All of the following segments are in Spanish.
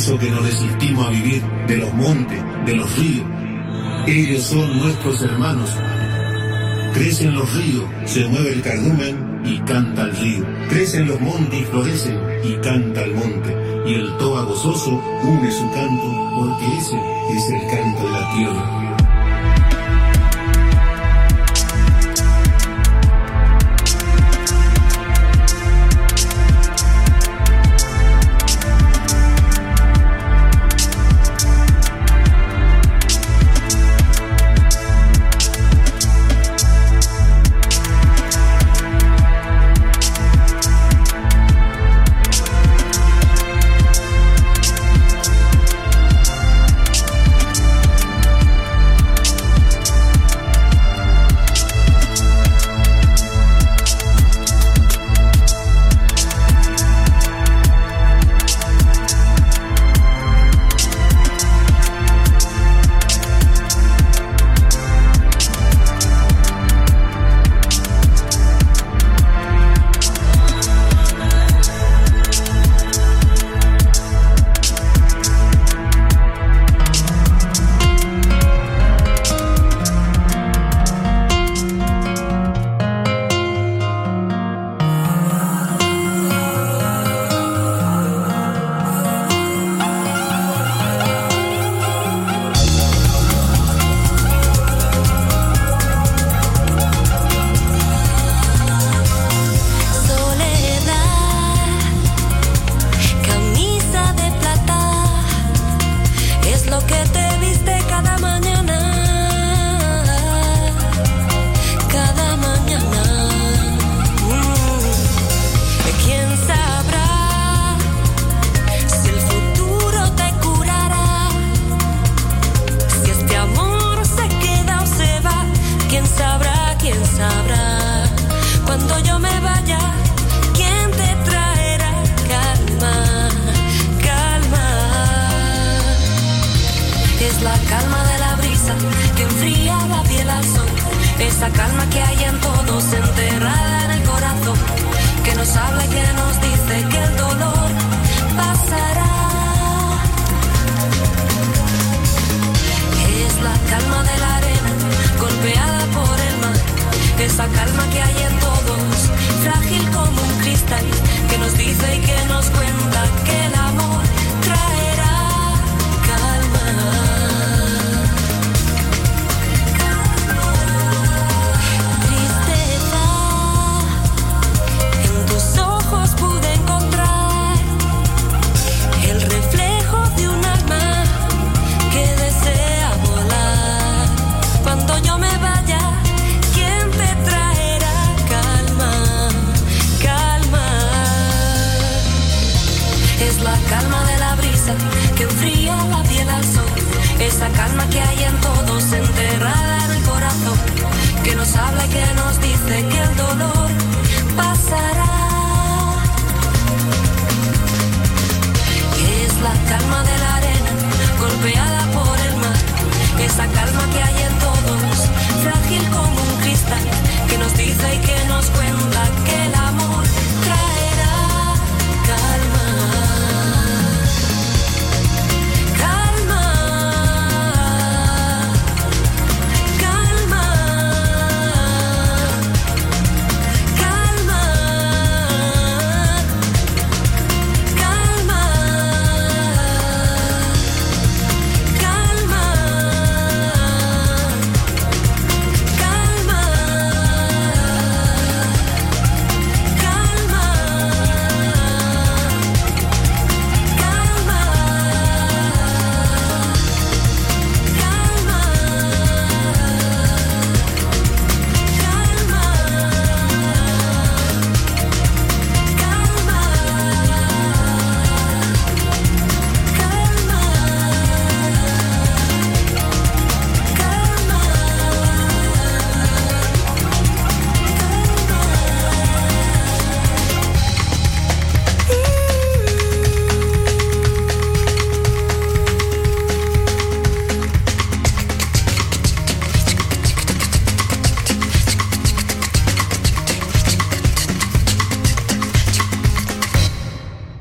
Eso que nos resistimos a vivir de los montes, de los ríos. Ellos son nuestros hermanos. Crecen los ríos, se mueve el cardumen y canta el río. Crecen los montes y florecen y canta el monte. Y el toa gozoso une su canto porque ese es el canto de la tierra.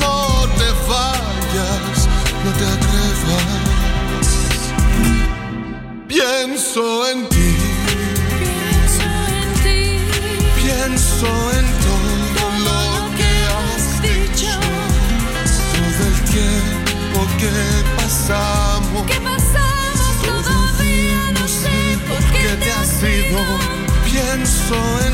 No te vayas, no te atrevas. Pienso en ti, Pienso en ti, pienso en todo lo que has dicho. Todo el tiempo que pasamos. ¿qué pasamos? Todavía no sé por qué que te has ido. Pienso en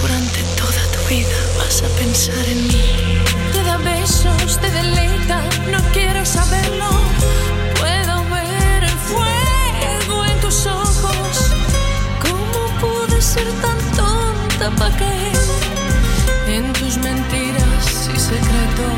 durante toda tu vida vas a pensar en mí. Te da besos, te deleita, no quiero saberlo. Puedo ver el fuego en tus ojos. ¿Cómo pude ser tan tonta para caer en tus mentiras y secretos?